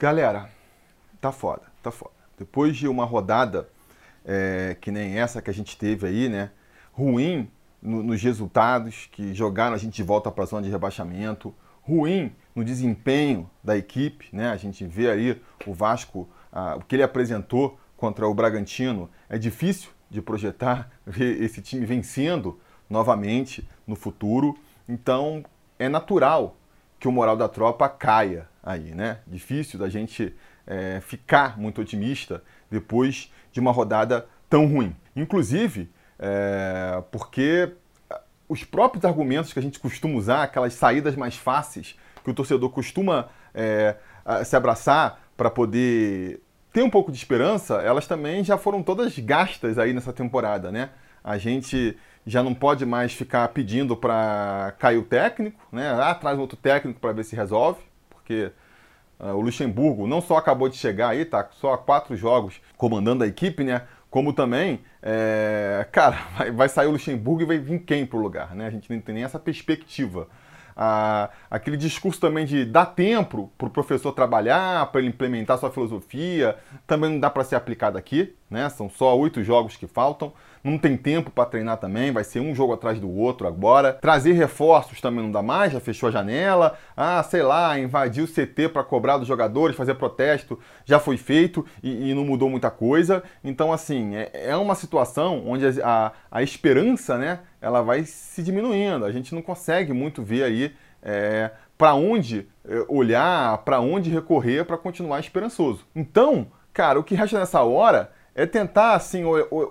Galera, tá foda, tá foda. Depois de uma rodada é, que nem essa que a gente teve aí, né? Ruim no, nos resultados, que jogaram a gente de volta para a zona de rebaixamento, ruim no desempenho da equipe, né? A gente vê aí o Vasco, ah, o que ele apresentou contra o Bragantino, é difícil de projetar ver esse time vencendo novamente no futuro. Então é natural que o moral da tropa caia aí, né? Difícil da gente é, ficar muito otimista depois de uma rodada tão ruim. Inclusive, é, porque os próprios argumentos que a gente costuma usar, aquelas saídas mais fáceis que o torcedor costuma é, se abraçar para poder ter um pouco de esperança, elas também já foram todas gastas aí nessa temporada, né? A gente já não pode mais ficar pedindo para cair o técnico, né? Ah, traz outro técnico para ver se resolve, porque uh, o Luxemburgo não só acabou de chegar aí, tá só há quatro jogos comandando a equipe, né? Como também, é, cara, vai, vai, sair o Luxemburgo e vai vir quem para o lugar, né? A gente não tem nem essa perspectiva. Ah, aquele discurso também de dar tempo para o professor trabalhar, para ele implementar sua filosofia, também não dá para ser aplicado aqui, né? São só oito jogos que faltam não tem tempo para treinar também, vai ser um jogo atrás do outro agora. Trazer reforços também não dá mais, já fechou a janela. Ah, sei lá, invadir o CT para cobrar dos jogadores, fazer protesto, já foi feito e, e não mudou muita coisa. Então, assim, é, é uma situação onde a, a, esperança, né, ela vai se diminuindo. A gente não consegue muito ver aí é, para onde é, olhar, para onde recorrer para continuar esperançoso. Então, cara, o que resta nessa hora é tentar assim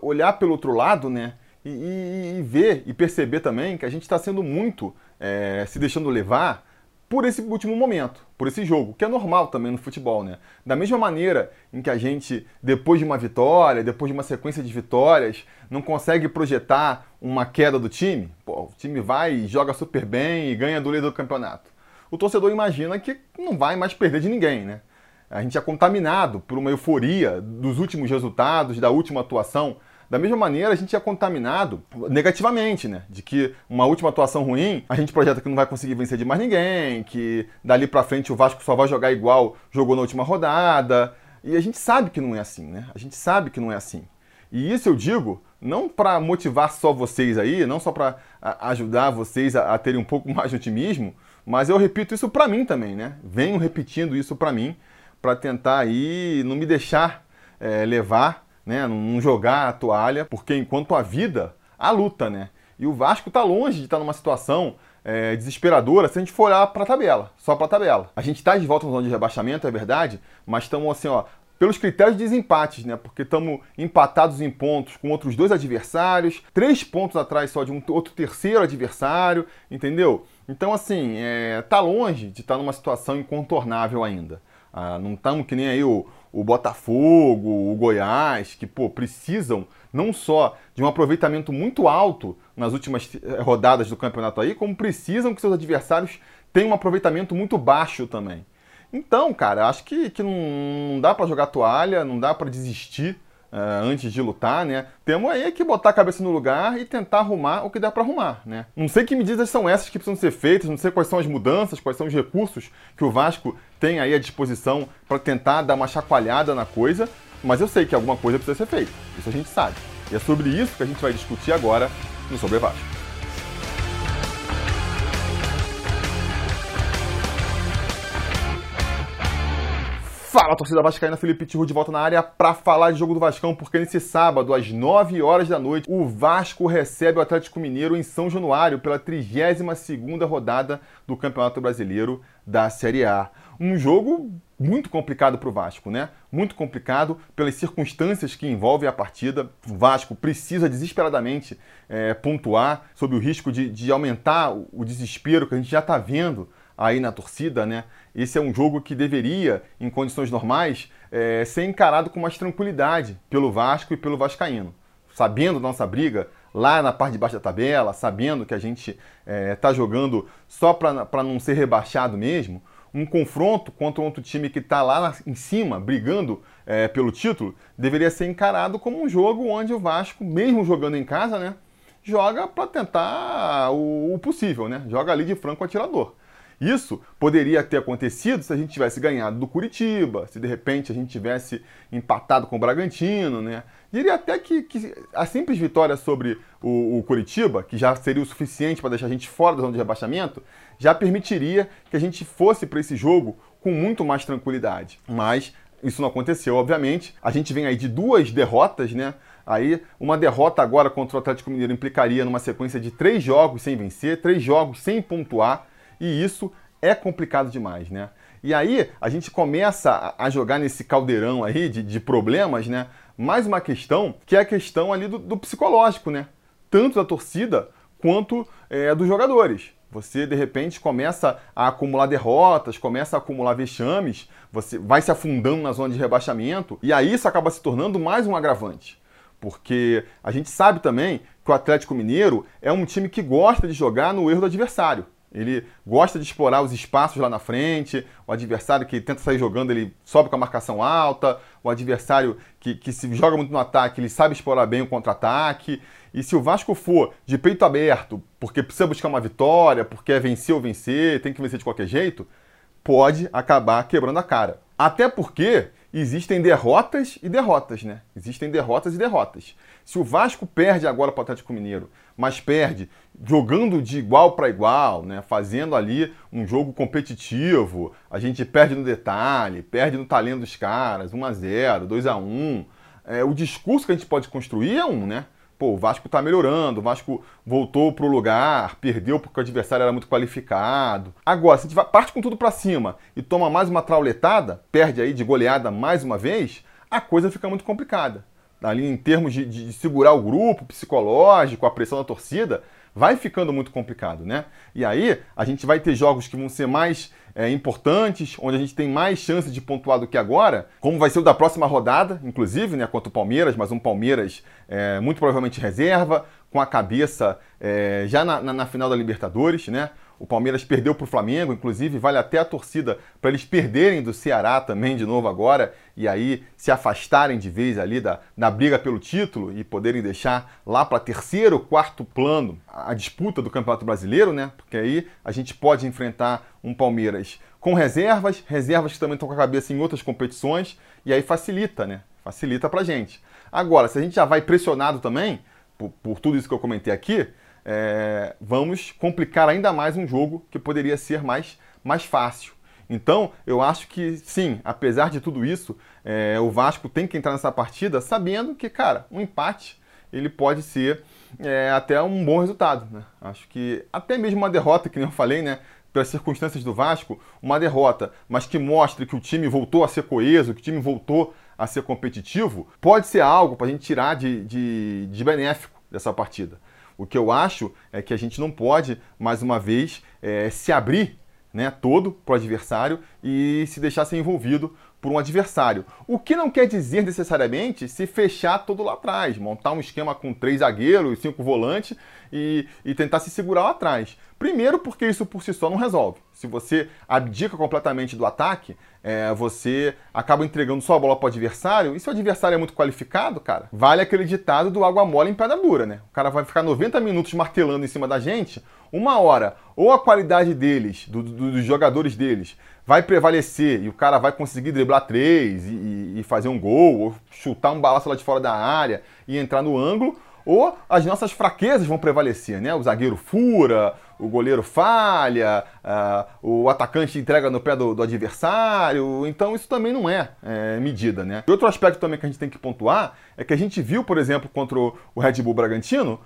olhar pelo outro lado, né? E, e, e ver e perceber também que a gente está sendo muito é, se deixando levar por esse último momento, por esse jogo, que é normal também no futebol, né? Da mesma maneira em que a gente, depois de uma vitória, depois de uma sequência de vitórias, não consegue projetar uma queda do time, pô, o time vai e joga super bem e ganha do líder do campeonato. O torcedor imagina que não vai mais perder de ninguém, né? A gente é contaminado por uma euforia dos últimos resultados, da última atuação. Da mesma maneira, a gente é contaminado negativamente, né? De que uma última atuação ruim, a gente projeta que não vai conseguir vencer de mais ninguém, que dali para frente o Vasco só vai jogar igual jogou na última rodada. E a gente sabe que não é assim, né? A gente sabe que não é assim. E isso eu digo não para motivar só vocês aí, não só para ajudar vocês a, a terem um pouco mais de otimismo, mas eu repito isso para mim também, né? Venho repetindo isso para mim para tentar aí não me deixar é, levar, né, não jogar a toalha, porque enquanto a vida, a luta, né? E o Vasco está longe de estar tá numa situação é, desesperadora se a gente for olhar para a tabela, só para a tabela. A gente está de volta na zona de rebaixamento, é verdade, mas estamos assim, ó, pelos critérios de desempates, né? Porque estamos empatados em pontos com outros dois adversários, três pontos atrás só de um outro terceiro adversário, entendeu? Então, assim, é, tá longe de estar tá numa situação incontornável ainda. Ah, não estamos que nem aí o, o Botafogo, o Goiás, que pô, precisam não só de um aproveitamento muito alto nas últimas eh, rodadas do campeonato aí, como precisam que seus adversários tenham um aproveitamento muito baixo também. Então, cara, acho que, que não, não dá para jogar toalha, não dá para desistir uh, antes de lutar, né? Temos aí que botar a cabeça no lugar e tentar arrumar o que dá para arrumar, né? Não sei que medidas são essas que precisam ser feitas, não sei quais são as mudanças, quais são os recursos que o Vasco tem aí à disposição para tentar dar uma chacoalhada na coisa, mas eu sei que alguma coisa precisa ser feita. Isso a gente sabe. E é sobre isso que a gente vai discutir agora no Sobre Vasco. Fala, torcida vascaína, Felipe Tiru de volta na área para falar de jogo do Vascão, porque nesse sábado, às 9 horas da noite, o Vasco recebe o Atlético Mineiro em São Januário pela 32ª rodada do Campeonato Brasileiro da Série A. Um jogo muito complicado para o Vasco, né? Muito complicado pelas circunstâncias que envolvem a partida. O Vasco precisa desesperadamente é, pontuar sob o risco de, de aumentar o desespero que a gente já está vendo aí na torcida, né? Esse é um jogo que deveria, em condições normais, é, ser encarado com mais tranquilidade pelo Vasco e pelo Vascaíno. Sabendo da nossa briga lá na parte de baixo da tabela, sabendo que a gente está é, tá jogando só para não ser rebaixado mesmo, um confronto contra outro time que está lá em cima, brigando é, pelo título, deveria ser encarado como um jogo onde o Vasco, mesmo jogando em casa, né, joga para tentar o, o, possível, né, joga ali de franco atirador. Isso poderia ter acontecido se a gente tivesse ganhado do Curitiba, se de repente a gente tivesse empatado com o Bragantino, né? Diria até que, que a simples vitória sobre o, o, Curitiba, que já seria o suficiente para deixar a gente fora da zona de rebaixamento, já permitiria que a gente fosse para esse jogo com muito mais tranquilidade. Mas isso não aconteceu, obviamente. A gente vem aí de duas derrotas, né? Aí, uma derrota agora contra o Atlético Mineiro implicaria numa sequência de três jogos sem vencer, três jogos sem pontuar, e isso é complicado demais, né? E aí, a gente começa a jogar nesse caldeirão aí de, de problemas, né? Mais uma questão, que é a questão ali do, do psicológico, né? Tanto da torcida quanto é, dos jogadores. Você, de repente, começa a acumular derrotas, começa a acumular vexames, você vai se afundando na zona de rebaixamento, e aí isso acaba se tornando mais um agravante. Porque a gente sabe também que o Atlético Mineiro é um time que gosta de jogar no erro do adversário. Ele gosta de explorar os espaços lá na frente, o adversário que tenta sair jogando, ele sobe com a marcação alta, o adversário que, que se joga muito no ataque, ele sabe explorar bem o contra-ataque. E se o Vasco for de peito aberto, porque precisa buscar uma vitória, porque é vencer ou vencer, tem que vencer de qualquer jeito, pode acabar quebrando a cara. Até porque existem derrotas e derrotas, né? Existem derrotas e derrotas. Se o Vasco perde agora para o Atlético Mineiro, mas perde jogando de igual para igual, né? Fazendo ali um jogo competitivo, a gente perde no detalhe, perde no talento dos caras, 1 a 0, 2 a 1. É, o discurso que a gente pode construir é um, né? pô, o Vasco está melhorando, o Vasco voltou para o lugar, perdeu porque o adversário era muito qualificado. Agora, se a gente parte com tudo para cima e toma mais uma trauletada, perde aí de goleada mais uma vez, a coisa fica muito complicada. Ali em termos de, de segurar o grupo psicológico, a pressão da torcida, vai ficando muito complicado, né? E aí a gente vai ter jogos que vão ser mais é, importantes, onde a gente tem mais chance de pontuar do que agora, como vai ser o da próxima rodada, inclusive, né, contra o Palmeiras, mas um Palmeiras é, muito provavelmente reserva, com a cabeça é, já na, na, na final da Libertadores, né? O Palmeiras perdeu para o Flamengo, inclusive vale até a torcida para eles perderem do Ceará também de novo agora e aí se afastarem de vez ali da, da briga pelo título e poderem deixar lá para terceiro, quarto plano a, a disputa do Campeonato Brasileiro, né? Porque aí a gente pode enfrentar um Palmeiras com reservas, reservas que também estão com a cabeça em outras competições e aí facilita, né? Facilita para gente. Agora, se a gente já vai pressionado também por, por tudo isso que eu comentei aqui, é, vamos complicar ainda mais um jogo que poderia ser mais, mais fácil. Então, eu acho que sim, apesar de tudo isso, é, o Vasco tem que entrar nessa partida sabendo que, cara, um empate ele pode ser é, até um bom resultado. Né? Acho que até mesmo uma derrota, que nem eu falei, né? Pelas circunstâncias do Vasco, uma derrota, mas que mostre que o time voltou a ser coeso, que o time voltou a ser competitivo, pode ser algo para a gente tirar de, de, de benéfico dessa partida. O que eu acho é que a gente não pode, mais uma vez, é, se abrir né, todo para o adversário e se deixar ser envolvido por um adversário. O que não quer dizer necessariamente se fechar todo lá atrás, montar um esquema com três zagueiros, cinco volantes e, e tentar se segurar lá atrás. Primeiro, porque isso por si só não resolve. Se você abdica completamente do ataque, é, você acaba entregando sua bola para o adversário. E se o adversário é muito qualificado, cara, vale aquele ditado do água mole em pedra dura, né? O cara vai ficar 90 minutos martelando em cima da gente, uma hora, ou a qualidade deles, do, do, dos jogadores deles, vai prevalecer e o cara vai conseguir driblar três e, e fazer um gol, ou chutar um balaço lá de fora da área e entrar no ângulo, ou as nossas fraquezas vão prevalecer, né? O zagueiro fura, o goleiro falha, uh, o atacante entrega no pé do, do, adversário, então isso também não é, é, medida, né? E outro aspecto também que a gente tem que pontuar é que a gente viu, por exemplo, contra o Red Bull Bragantino,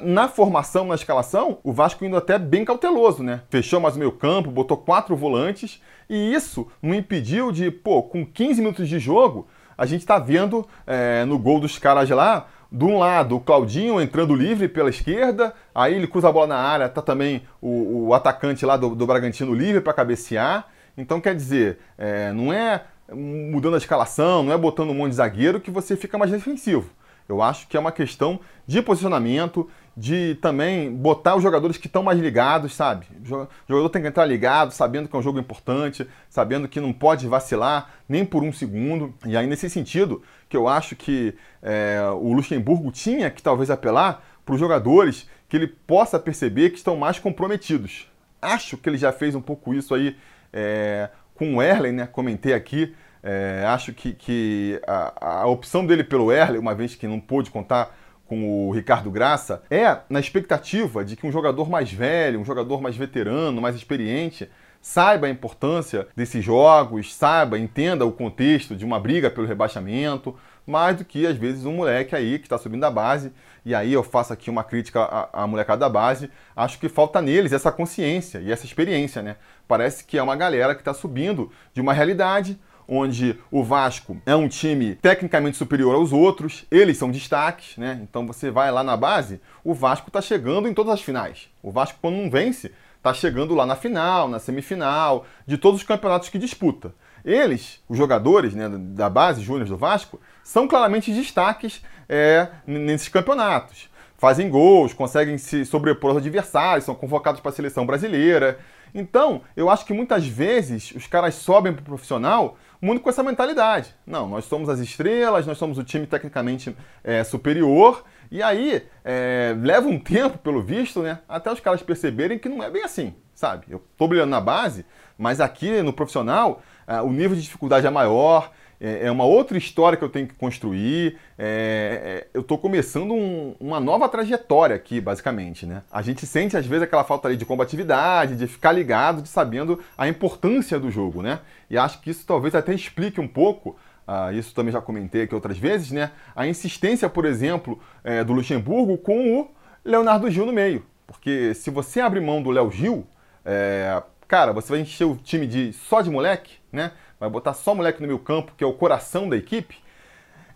na formação, na escalação, o Vasco indo até bem cauteloso, né? Fechou mais o meio campo, botou quatro volantes, e isso não impediu de, pô, com 15 minutos de jogo, a gente tá vendo é, no gol dos caras lá de um lado, o Claudinho entrando livre pela esquerda, aí ele cruza a bola na área, tá também o, o atacante lá do, do Bragantino livre para cabecear. Então, quer dizer, é, não é mudando a escalação, não é botando um monte de zagueiro que você fica mais defensivo. Eu acho que é uma questão de posicionamento, de também botar os jogadores que estão mais ligados, sabe? O jogador tem que entrar ligado, sabendo que é um jogo importante, sabendo que não pode vacilar nem por um segundo. E aí, nesse sentido, que eu acho que é, o Luxemburgo tinha que talvez apelar para os jogadores que ele possa perceber que estão mais comprometidos. Acho que ele já fez um pouco isso aí é, com o Erlen, né? Comentei aqui. É, acho que, que a, a, opção dele pelo Erlen, uma vez que não pôde contar com o Ricardo Graça, é na expectativa de que um jogador mais velho, um jogador mais veterano, mais experiente, saiba a importância desses jogos, saiba, entenda o contexto de uma briga pelo rebaixamento, mais do que às vezes um moleque aí que está subindo da base. E aí eu faço aqui uma crítica à, à molecada da base. Acho que falta neles essa consciência e essa experiência, né? Parece que é uma galera que está subindo de uma realidade onde o Vasco é um time tecnicamente superior aos outros, eles são destaques, né? Então você vai lá na base, o Vasco está chegando em todas as finais. O Vasco, quando não vence, está chegando lá na final, na semifinal, de todos os campeonatos que disputa. Eles, os jogadores né, da base júnior do Vasco, são claramente destaques é, nesses campeonatos. Fazem gols, conseguem se sobrepor aos adversários, são convocados para a seleção brasileira. Então, eu acho que muitas vezes os caras sobem para o profissional muito com essa mentalidade. Não, nós somos as estrelas, nós somos o time tecnicamente é, superior. E aí, é, leva um tempo, pelo visto, né, até os caras perceberem que não é bem assim, sabe? Eu estou brilhando na base, mas aqui no profissional, é, o nível de dificuldade é maior, é, é uma outra história que eu tenho que construir. É, é, eu estou começando um, uma nova trajetória aqui, basicamente. Né? A gente sente, às vezes, aquela falta ali de combatividade, de ficar ligado, de sabendo a importância do jogo. Né? E acho que isso talvez até explique um pouco ah, isso também já comentei aqui outras vezes, né? A insistência, por exemplo, é, do Luxemburgo com o Leonardo Gil no meio. Porque se você abre mão do Léo Gil, é, cara, você vai encher o time de só de moleque, né? Vai botar só moleque no meio campo, que é o coração da equipe,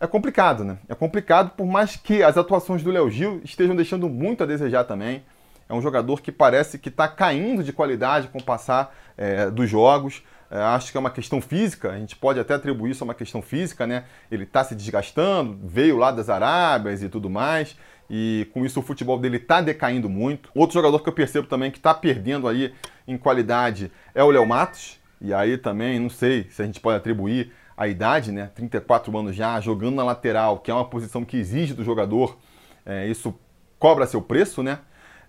é complicado, né? É complicado, por mais que as atuações do Léo Gil estejam deixando muito a desejar também. É um jogador que parece que está caindo de qualidade com o passar é, dos jogos. É, acho que é uma questão física, a gente pode até atribuir isso a uma questão física, né? Ele está se desgastando, veio lá das Arábias e tudo mais, e com isso o futebol dele está decaindo muito. Outro jogador que eu percebo também que está perdendo aí em qualidade é o Léo Matos. E aí também, não sei se a gente pode atribuir a idade, né? 34 anos já, jogando na lateral, que é uma posição que exige do jogador, é, isso cobra seu preço, né?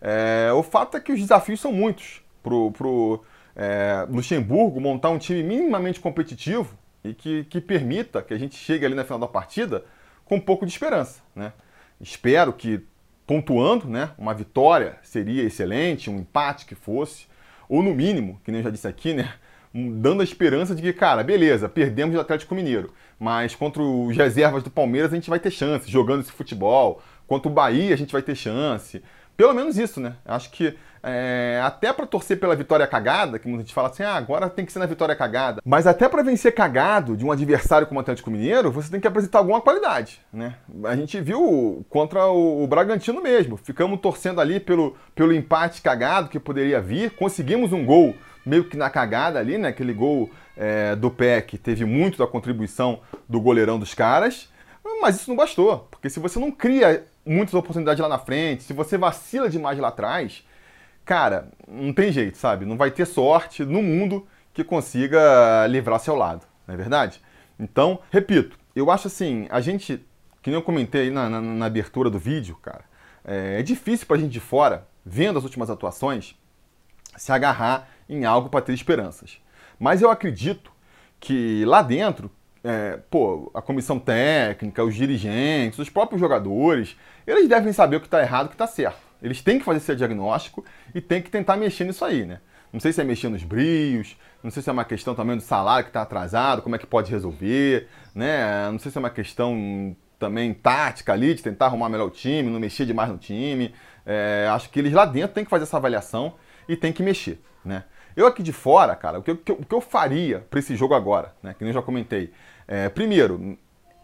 É, o fato é que os desafios são muitos pro, pro é, Luxemburgo montar um time minimamente competitivo e que, que permita que a gente chegue ali na final da partida com um pouco de esperança, né? Espero que pontuando, né? Uma vitória seria excelente, um empate que fosse, ou no mínimo, que nem eu já disse aqui, né? Dando a esperança de que, cara, beleza, perdemos o Atlético Mineiro, mas contra os reservas do Palmeiras a gente vai ter chance, jogando esse futebol. Contra o Bahia a gente vai ter chance. Pelo menos isso, né? Acho que é, até para torcer pela vitória cagada, que muita gente fala assim, ah, agora tem que ser na vitória cagada. Mas até para vencer cagado de um adversário como o Atlético Mineiro, você tem que apresentar alguma qualidade, né? A gente viu contra o, o Bragantino mesmo. Ficamos torcendo ali pelo, pelo empate cagado que poderia vir. Conseguimos um gol meio que na cagada ali, né? Aquele gol é, do PEC teve muito da contribuição do goleirão dos caras, mas isso não bastou, porque se você não cria muitas oportunidades lá na frente, se você vacila demais lá atrás, cara, não tem jeito, sabe? Não vai ter sorte no mundo que consiga livrar seu lado, não é verdade? Então, repito, eu acho assim, a gente, que nem eu comentei aí na, na, na abertura do vídeo, cara, é, é difícil pra gente de fora, vendo as últimas atuações, se agarrar em algo para ter esperanças. Mas eu acredito que lá dentro, é, pô, a comissão técnica, os dirigentes, os próprios jogadores, eles devem saber o que está errado e o que está certo. Eles têm que fazer esse diagnóstico e têm que tentar mexer nisso aí, né? Não sei se é mexer nos brios, não sei se é uma questão também do salário que está atrasado, como é que pode resolver, né? Não sei se é uma questão também tática ali, de tentar arrumar melhor o time, não mexer demais no time. É, acho que eles lá dentro têm que fazer essa avaliação e têm que mexer, né? Eu aqui de fora, cara, o que, o que eu faria para esse jogo agora, né? Que nem eu já comentei. É, primeiro,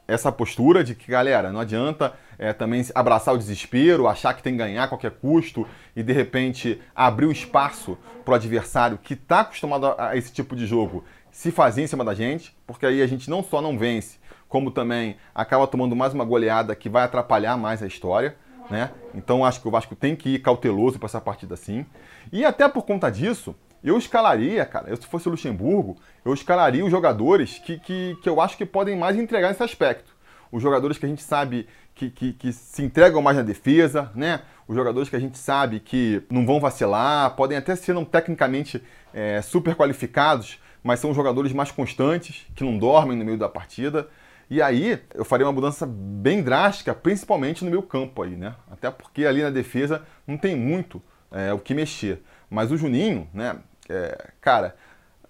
essa postura de que, galera, não adianta é, também abraçar o desespero, achar que tem que ganhar a qualquer custo e de repente abrir o espaço para o adversário que está acostumado a, esse tipo de jogo se fazer em cima da gente, porque aí a gente não só não vence, como também acaba tomando mais uma goleada que vai atrapalhar mais a história. Né? Então acho que o Vasco tem que ir cauteloso para essa partida assim. E até por conta disso, eu escalaria, cara, eu, se fosse o Luxemburgo, eu escalaria os jogadores que, que, que eu acho que podem mais entregar nesse aspecto. Os jogadores que a gente sabe que, que, que, se entregam mais na defesa, né? Os jogadores que a gente sabe que não vão vacilar, podem até ser não tecnicamente é, super qualificados, mas são jogadores mais constantes, que não dormem no meio da partida. E aí eu faria uma mudança bem drástica, principalmente no meu campo aí, né? Até porque ali na defesa não tem muito é, o que mexer. Mas o Juninho, né? É, cara,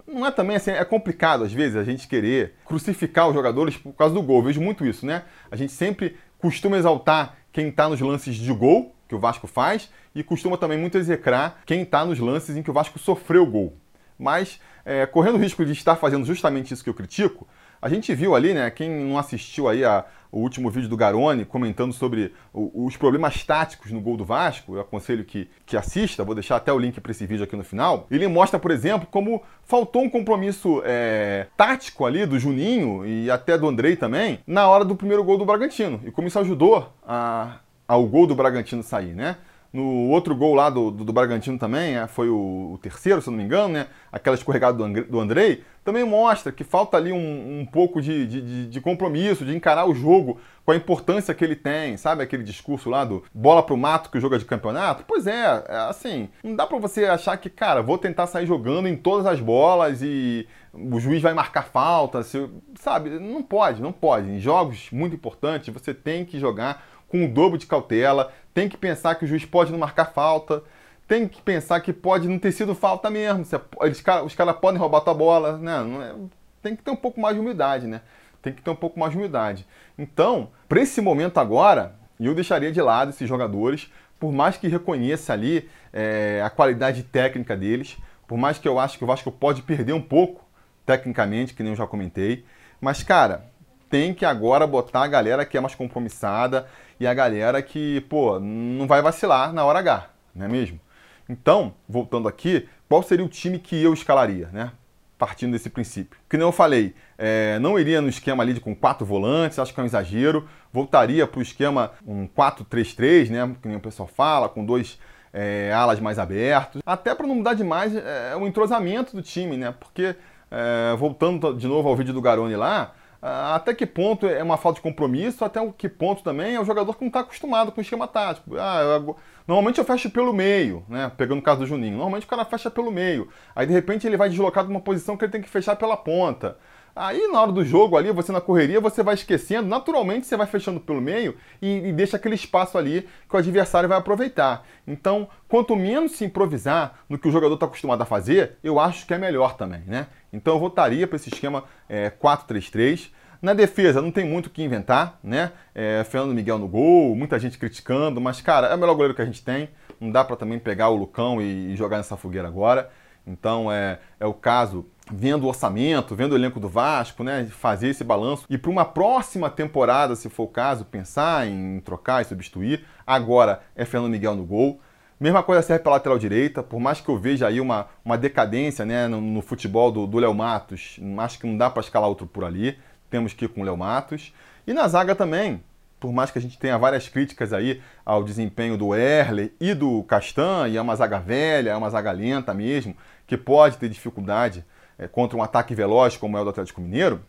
não é também assim, é complicado às vezes a gente querer crucificar os jogadores por causa do gol. Eu vejo muito isso, né? A gente sempre costuma exaltar quem está nos lances de gol que o Vasco faz e costuma também muito execrar quem está nos lances em que o Vasco sofreu gol. Mas, é, correndo o risco de estar fazendo justamente isso que eu critico, a gente viu ali, né, quem não assistiu aí a, o último vídeo do Garone comentando sobre o, os problemas táticos no gol do Vasco, eu aconselho que, que assista, vou deixar até o link para esse vídeo aqui no final. Ele mostra, por exemplo, como faltou um compromisso é, tático ali do Juninho e até do Andrei também na hora do primeiro gol do Bragantino e como isso ajudou a, ao gol do Bragantino sair, né? No outro gol lá do, do, do Bragantino também, é, foi o, o, terceiro, se não me engano, né? Aquela escorregada do, do Andrei, também mostra que falta ali um, um pouco de, de, de, compromisso, de encarar o jogo com a importância que ele tem, sabe? Aquele discurso lá do bola pro mato que o jogo é de campeonato. Pois é, é assim, não dá para você achar que, cara, vou tentar sair jogando em todas as bolas e o juiz vai marcar falta, se, sabe? Não pode, não pode. Em jogos muito importantes, você tem que jogar com o dobro de cautela, tem que pensar que o juiz pode não marcar falta, tem que pensar que pode não ter sido falta mesmo. Você, eles, os caras podem roubar tua bola, né? É, tem que ter um pouco mais de humildade, né? Tem que ter um pouco mais de humildade. Então, para esse momento agora, eu deixaria de lado esses jogadores, por mais que reconheça ali é, a qualidade técnica deles, por mais que eu acho que o Vasco pode perder um pouco tecnicamente, que nem eu já comentei. Mas, cara, tem que agora botar a galera que é mais compromissada e a galera que, pô, não vai vacilar na hora H, não é mesmo? Então, voltando aqui, qual seria o time que eu escalaria, né? Partindo desse princípio. Que nem eu falei, é, não iria no esquema ali de, com quatro volantes, acho que é um exagero. Voltaria para o esquema um 4-3-3, né? Que nem o pessoal fala, com dois é, alas mais abertos. Até para não mudar demais é, o entrosamento do time, né? Porque, é, voltando de novo ao vídeo do Garoni lá, até que ponto é uma falta de compromisso, até que ponto também é o jogador que não está acostumado com o esquema tático. Ah, eu, normalmente eu fecho pelo meio, né? Pegando o caso do Juninho. Normalmente o cara fecha pelo meio. Aí de repente ele vai deslocado numa posição que ele tem que fechar pela ponta. Aí na hora do jogo ali, você na correria, você vai esquecendo, naturalmente você vai fechando pelo meio e, e, deixa aquele espaço ali que o adversário vai aproveitar. Então, quanto menos se improvisar no que o jogador está acostumado a fazer, eu acho que é melhor também, né? Então eu votaria para esse esquema é, 4-3-3. Na defesa não tem muito o que inventar, né? É, Fernando Miguel no gol, muita gente criticando, mas cara, é o melhor goleiro que a gente tem. Não dá para também pegar o Lucão e, e jogar nessa fogueira agora. Então é, é o caso, vendo o orçamento, vendo o elenco do Vasco, né, fazer esse balanço e para uma próxima temporada, se for o caso, pensar em trocar e substituir. Agora é Fernando Miguel no gol. Mesma coisa serve para lateral direita, por mais que eu veja aí uma, uma decadência né, no, no futebol do Léo Matos, acho que não dá para escalar outro por ali, temos que ir com o Léo Matos. E na zaga também, por mais que a gente tenha várias críticas aí ao desempenho do Erle e do Castan, e é uma zaga velha, é uma zaga lenta mesmo, que pode ter dificuldade é, contra um ataque veloz como é o do Atlético Mineiro,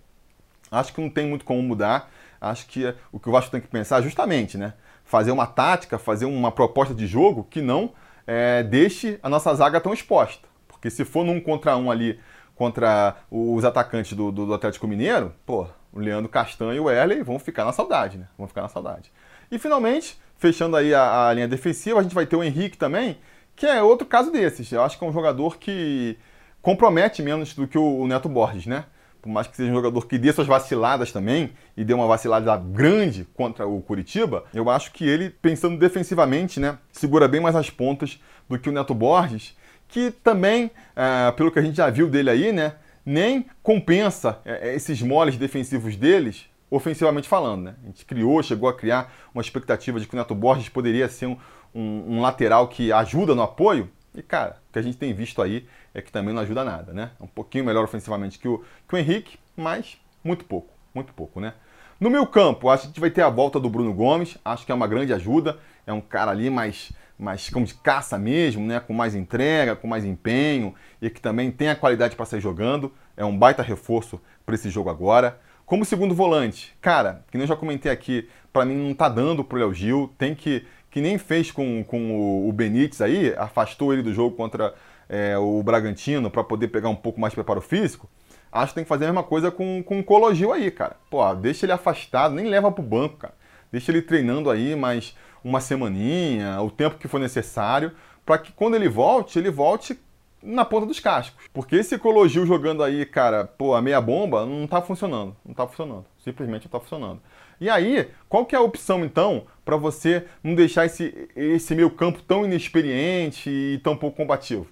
acho que não tem muito como mudar. Acho que o que o Vasco tem que pensar é justamente, né? Fazer uma tática, fazer uma proposta de jogo que não é, deixe a nossa zaga tão exposta. Porque se for num contra um ali contra os atacantes do, do, do Atlético Mineiro, pô, o Leandro Castanho e o Erley vão ficar na saudade, né? Vão ficar na saudade. E finalmente, fechando aí a, a, linha defensiva, a gente vai ter o Henrique também, que é outro caso desses. Eu acho que é um jogador que compromete menos do que o, Neto Borges, né? Por mais que seja um jogador que dê suas vaciladas também, e deu uma vacilada grande contra o Curitiba, eu acho que ele, pensando defensivamente, né, segura bem mais as pontas do que o Neto Borges, que também, é, pelo que a gente já viu dele aí, né, nem compensa é, é, esses moles defensivos deles, ofensivamente falando. Né? A gente criou, chegou a criar uma expectativa de que o Neto Borges poderia ser um, um, um lateral que ajuda no apoio. E, cara, o que a gente tem visto aí é que também não ajuda nada, né? É um pouquinho melhor ofensivamente que o, que o Henrique, mas muito pouco, muito pouco, né? No meu campo, acho que a gente vai ter a volta do Bruno Gomes, acho que é uma grande ajuda, é um cara ali mais mais como de caça mesmo, né? com mais entrega, com mais empenho e que também tem a qualidade para sair jogando. É um baita reforço para esse jogo agora. Como segundo volante, cara, que nem eu já comentei aqui, para mim não tá dando pro Léo Gil, tem que, que nem fez com, com o Benítez aí, afastou ele do jogo contra é, o Bragantino para poder pegar um pouco mais de preparo físico, acho que tem que fazer a mesma coisa com, com o Cologil aí, cara. Pô, deixa ele afastado, nem leva pro banco, cara. Deixa ele treinando aí mais uma semaninha, o tempo que for necessário, para que quando ele volte, ele volte na ponta dos cascos. Porque esse Ecologio jogando aí, cara, pô, a meia bomba, não tá funcionando. Não tá funcionando. Simplesmente não tá funcionando. E aí, qual que é a opção, então, para você não deixar esse, esse meio campo tão inexperiente e tão pouco combativo?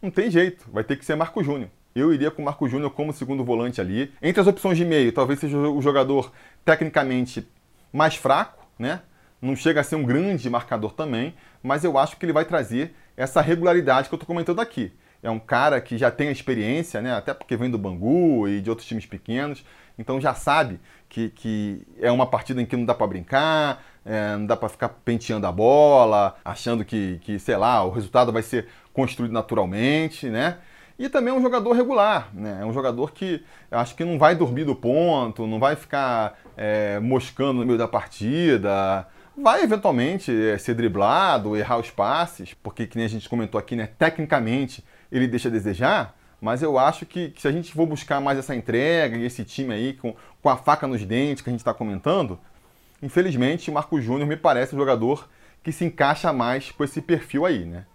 Não tem jeito, vai ter que ser Marco Júnior. Eu iria com o Marco Júnior como segundo volante ali. Entre as opções de meio, talvez seja o jogador tecnicamente mais fraco, né? Não chega a ser um grande marcador também, mas eu acho que ele vai trazer essa regularidade que eu estou comentando aqui. É um cara que já tem a experiência, né? até porque vem do Bangu e de outros times pequenos, então já sabe que, que é uma partida em que não dá para brincar, é, não dá para ficar penteando a bola, achando que, que, sei lá, o resultado vai ser construído naturalmente, né? E também é um jogador regular, né? É um jogador que acho que não vai dormir do ponto, não vai ficar é, moscando no meio da partida, vai eventualmente é, ser driblado, errar os passes, porque que nem a gente comentou aqui, né? Tecnicamente ele deixa a desejar, mas eu acho que, que se a gente for buscar mais essa entrega e esse time aí com, com a faca nos dentes que a gente está comentando, infelizmente Marco Júnior me parece um jogador que se encaixa mais com esse perfil aí, né?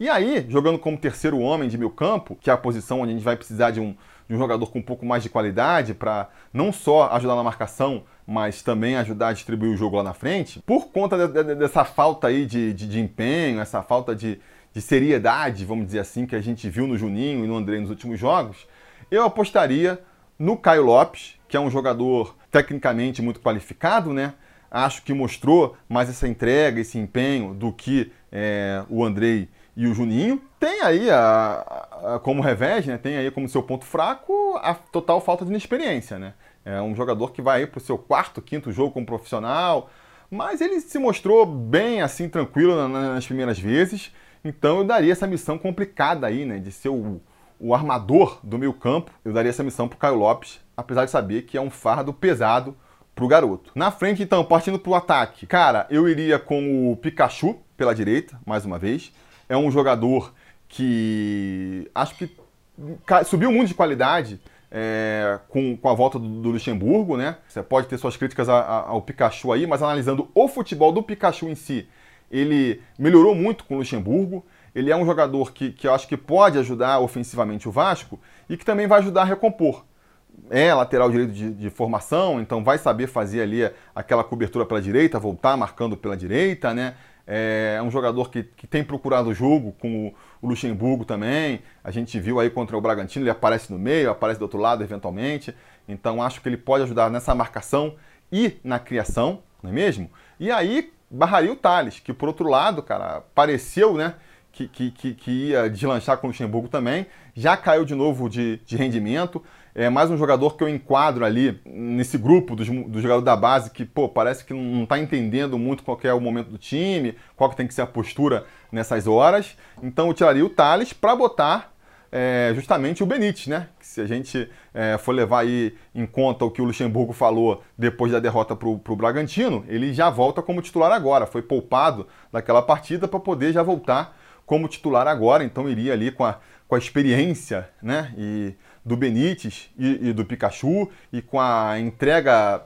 E aí, jogando como terceiro homem de meio campo, que é a posição onde a gente vai precisar de um, de um jogador com um pouco mais de qualidade para não só ajudar na marcação, mas também ajudar a distribuir o jogo lá na frente, por conta de, de, dessa falta aí de, de, de empenho, essa falta de, de seriedade, vamos dizer assim, que a gente viu no Juninho e no André nos últimos jogos, eu apostaria no Caio Lopes, que é um jogador tecnicamente muito qualificado, né? Acho que mostrou mais essa entrega, esse empenho do que é, o Andrei e o Juninho. Tem aí, a, a, como revés, né? Tem aí como seu ponto fraco a total falta de inexperiência, né? É um jogador que vai para o seu quarto, quinto jogo como profissional, mas ele se mostrou bem assim, tranquilo nas primeiras vezes. Então eu daria essa missão complicada aí, né? De ser o, o armador do meio campo. Eu daria essa missão para o Caio Lopes, apesar de saber que é um fardo pesado para o garoto. Na frente, então, partindo para o ataque. Cara, eu iria com o Pikachu pela direita, mais uma vez. É um jogador que acho que subiu muito de qualidade é, com, com a volta do, do, Luxemburgo, né? Você pode ter suas críticas a, a, ao Pikachu aí, mas analisando o futebol do Pikachu em si, ele melhorou muito com o Luxemburgo. Ele é um jogador que, que eu acho que pode ajudar ofensivamente o Vasco e que também vai ajudar a recompor. É lateral direito de, de formação, então vai saber fazer ali aquela cobertura pela direita, voltar marcando pela direita, né? É, é um jogador que, que tem procurado o jogo com o, o Luxemburgo também. A gente viu aí contra o Bragantino, ele aparece no meio, aparece do outro lado eventualmente. Então acho que ele pode ajudar nessa marcação e na criação, não é mesmo? E aí barraria o Thales, que por outro lado, cara, pareceu, né? Que, que, que, ia deslanchar com o Luxemburgo também, já caiu de novo de, de rendimento é mais um jogador que eu enquadro ali nesse grupo dos, dos jogadores da base que, pô, parece que não está entendendo muito qual é o momento do time, qual que tem que ser a postura nessas horas. Então eu tiraria o Thales para botar é, justamente o Benítez, né? Que se a gente é, for levar aí em conta o que o Luxemburgo falou depois da derrota para o Bragantino, ele já volta como titular agora. Foi poupado daquela partida para poder já voltar como titular agora. Então iria ali com a, com a experiência, né? E do Benítez e, e do Pikachu e com a entrega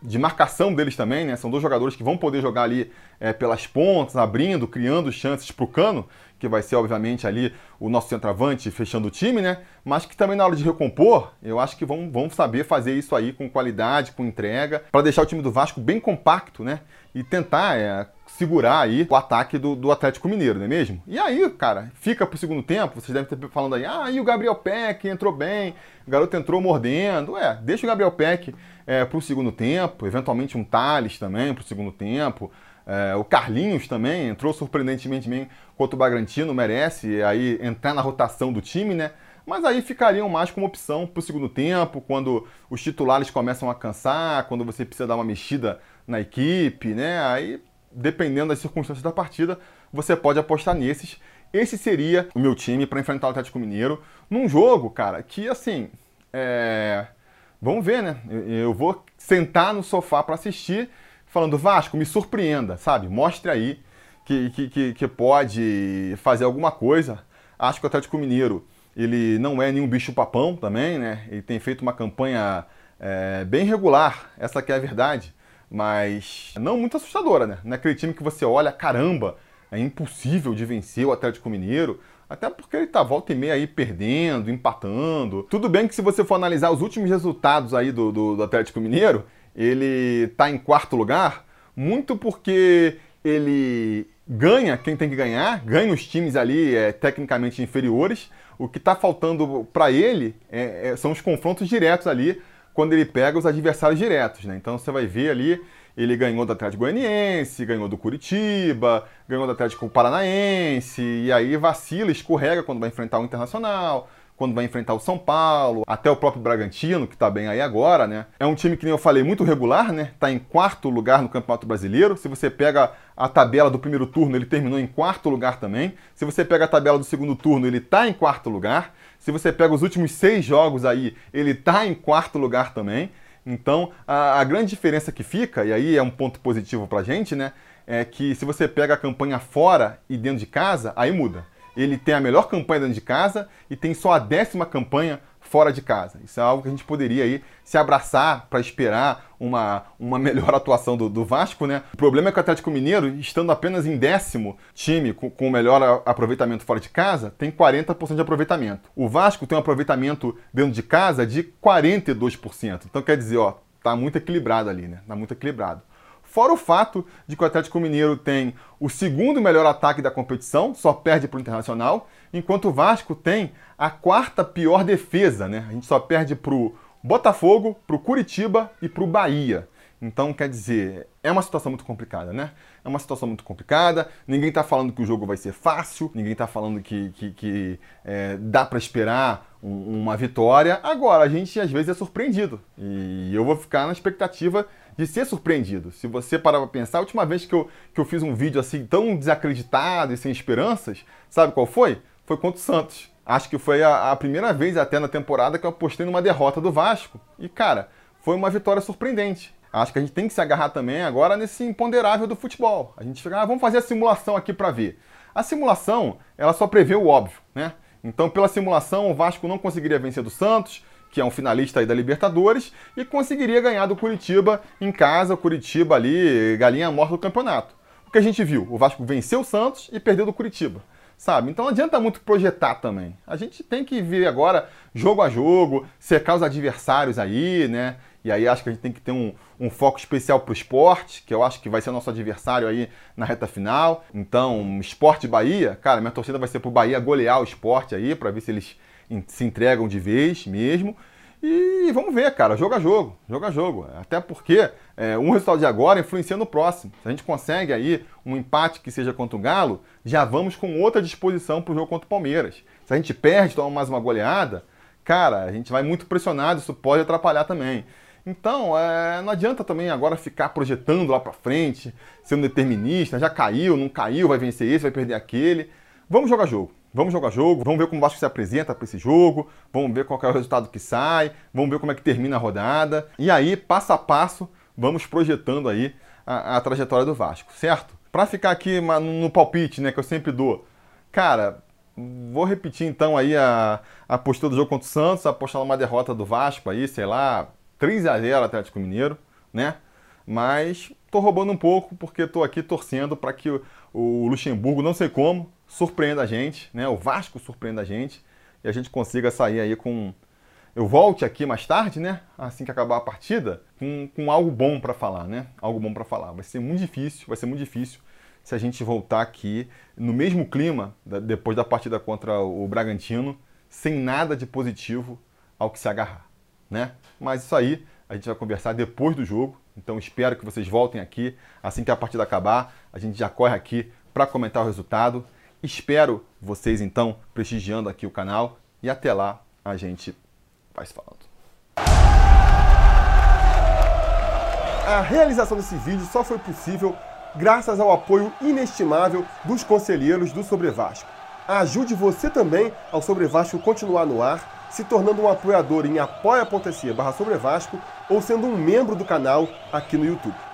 de marcação deles também, né? São dois jogadores que vão poder jogar ali é, pelas pontas, abrindo, criando chances para o Cano, que vai ser, obviamente, ali o nosso centroavante fechando o time, né? Mas que também na hora de recompor, eu acho que vão, vão saber fazer isso aí com qualidade, com entrega, para deixar o time do Vasco bem compacto, né? E tentar é, segurar aí o ataque do, do, Atlético Mineiro, não é mesmo? E aí, cara, fica pro segundo tempo, vocês devem estar falando aí, ah, e o Gabriel Peck entrou bem, o garoto entrou mordendo. É, deixa o Gabriel Peck é, pro segundo tempo, eventualmente um Thales também pro segundo tempo. É, o Carlinhos também entrou surpreendentemente bem contra o Bagrantino, merece aí entrar na rotação do time, né? Mas aí ficariam mais como opção para o segundo tempo, quando os titulares começam a cansar, quando você precisa dar uma mexida na equipe, né? Aí dependendo das circunstâncias da partida, você pode apostar nesses. Esse seria o meu time para enfrentar o Atlético Mineiro num jogo, cara, que assim, é... vamos ver, né? Eu vou sentar no sofá para assistir, falando, Vasco, me surpreenda, sabe? Mostre aí que, que, que, pode fazer alguma coisa. Acho que o Atlético Mineiro, ele não é nenhum bicho-papão também, né? Ele tem feito uma campanha é, bem regular, essa que é a verdade, mas não muito assustadora, né? Não é time que você olha, caramba, é impossível de vencer o Atlético Mineiro. Até porque ele tá volta e meia aí perdendo, empatando. Tudo bem que se você for analisar os últimos resultados aí do, do, do Atlético Mineiro, ele tá em quarto lugar, muito porque ele ganha quem tem que ganhar, ganha os times ali é, tecnicamente inferiores. O que está faltando para ele é, é, são os confrontos diretos ali, quando ele pega os adversários diretos. Né? Então você vai ver ali ele ganhou do Atlético Goianiense, ganhou do Curitiba, ganhou do Atlético Paranaense, e aí vacila, escorrega quando vai enfrentar o Internacional, quando vai enfrentar o São Paulo, até o próprio Bragantino, que está bem aí agora, né? É um time que, nem eu falei, muito regular, né? Está em quarto lugar no Campeonato Brasileiro. Se você pega a tabela do primeiro turno, ele terminou em quarto lugar também. Se você pega a tabela do segundo turno, ele está em quarto lugar. Se você pega os últimos seis jogos aí, ele está em quarto lugar também. Então, a, a, grande diferença que fica, e aí é um ponto positivo para a gente, né? É que se você pega a campanha fora e dentro de casa, aí muda. Ele tem a melhor campanha dentro de casa e tem só a décima campanha fora de casa. Isso é algo que a gente poderia aí se abraçar para esperar uma, uma melhor atuação do, do, Vasco, né? O problema é que o Atlético Mineiro, estando apenas em décimo time com, com o melhor aproveitamento fora de casa, tem 40% de aproveitamento. O Vasco tem um aproveitamento dentro de casa de 42%. Então quer dizer, ó, tá muito equilibrado ali, né? Tá muito equilibrado. Fora o fato de que o Atlético Mineiro tem o segundo melhor ataque da competição, só perde para o Internacional, enquanto o Vasco tem a quarta pior defesa, né? A gente só perde para o Botafogo, para o Curitiba e para o Bahia. Então, quer dizer, é uma situação muito complicada, né? É uma situação muito complicada. Ninguém está falando que o jogo vai ser fácil, ninguém está falando que, que, que é, dá para esperar um, uma vitória. Agora, a gente às vezes é surpreendido. E eu vou ficar na expectativa de ser surpreendido. Se você parar para pensar, a última vez que eu, que eu fiz um vídeo assim tão desacreditado e sem esperanças, sabe qual foi? Foi contra o Santos. Acho que foi a, a primeira vez até na temporada que eu apostei numa derrota do Vasco. E, cara, foi uma vitória surpreendente. Acho que a gente tem que se agarrar também agora nesse imponderável do futebol. A gente fica, ah, vamos fazer a simulação aqui para ver. A simulação, ela só prevê o óbvio, né? Então, pela simulação, o Vasco não conseguiria vencer do Santos, que é um finalista aí da Libertadores, e conseguiria ganhar do Curitiba em casa, o Curitiba ali, galinha morta do campeonato. O que a gente viu? O Vasco venceu o Santos e perdeu do Curitiba sabe? Então não adianta muito projetar também. A gente tem que ver agora, jogo a jogo, secar os adversários aí, né? E aí acho que a gente tem que ter um, um foco especial para o esporte, que eu acho que vai ser nosso adversário aí na reta final. Então, esporte Bahia, cara, minha torcida vai ser para o Bahia golear o esporte aí, para ver se eles se entregam de vez mesmo. E vamos ver, cara, jogo a jogo, jogo a jogo. Até porque é, um resultado de agora influencia no próximo. Se a gente consegue aí um empate que seja contra o Galo, já vamos com outra disposição para o jogo contra o Palmeiras. Se a gente perde, toma mais uma goleada, cara, a gente vai muito pressionado, isso pode atrapalhar também. Então, é, não adianta também agora ficar projetando lá para frente, sendo determinista, já caiu, não caiu, vai vencer esse, vai perder aquele. Vamos jogar jogo. Vamos jogar jogo, vamos ver como o Vasco se apresenta para esse jogo, vamos ver qual é o resultado que sai, vamos ver como é que termina a rodada. E aí, passo a passo, vamos projetando aí a, a trajetória do Vasco, certo? Para ficar aqui no palpite, né, que eu sempre dou. Cara, vou repetir então aí a, a postura do jogo contra o Santos, apostar numa derrota do Vasco aí, sei lá, 3 a 0 Atlético Mineiro, né? Mas tô roubando um pouco porque tô aqui torcendo para que o, Luxemburgo, não sei como, surpreenda a gente, né? O Vasco surpreenda a gente e a gente consiga sair aí com. Eu volte aqui mais tarde, né? Assim que acabar a partida, com, com algo bom para falar, né? Algo bom para falar. Vai ser muito difícil, vai ser muito difícil se a gente voltar aqui no mesmo clima depois da partida contra o Bragantino, sem nada de positivo ao que se agarrar, né? Mas isso aí a gente vai conversar depois do jogo. Então espero que vocês voltem aqui assim que a partida acabar. A gente já corre aqui para comentar o resultado Espero vocês então prestigiando aqui o canal e até lá a gente vai se falando. A realização desse vídeo só foi possível graças ao apoio inestimável dos conselheiros do Sobre Vasco. Ajude você também ao Sobre Vasco continuar no ar se tornando um apoiador em apoia.se barra ou sendo um membro do canal aqui no YouTube.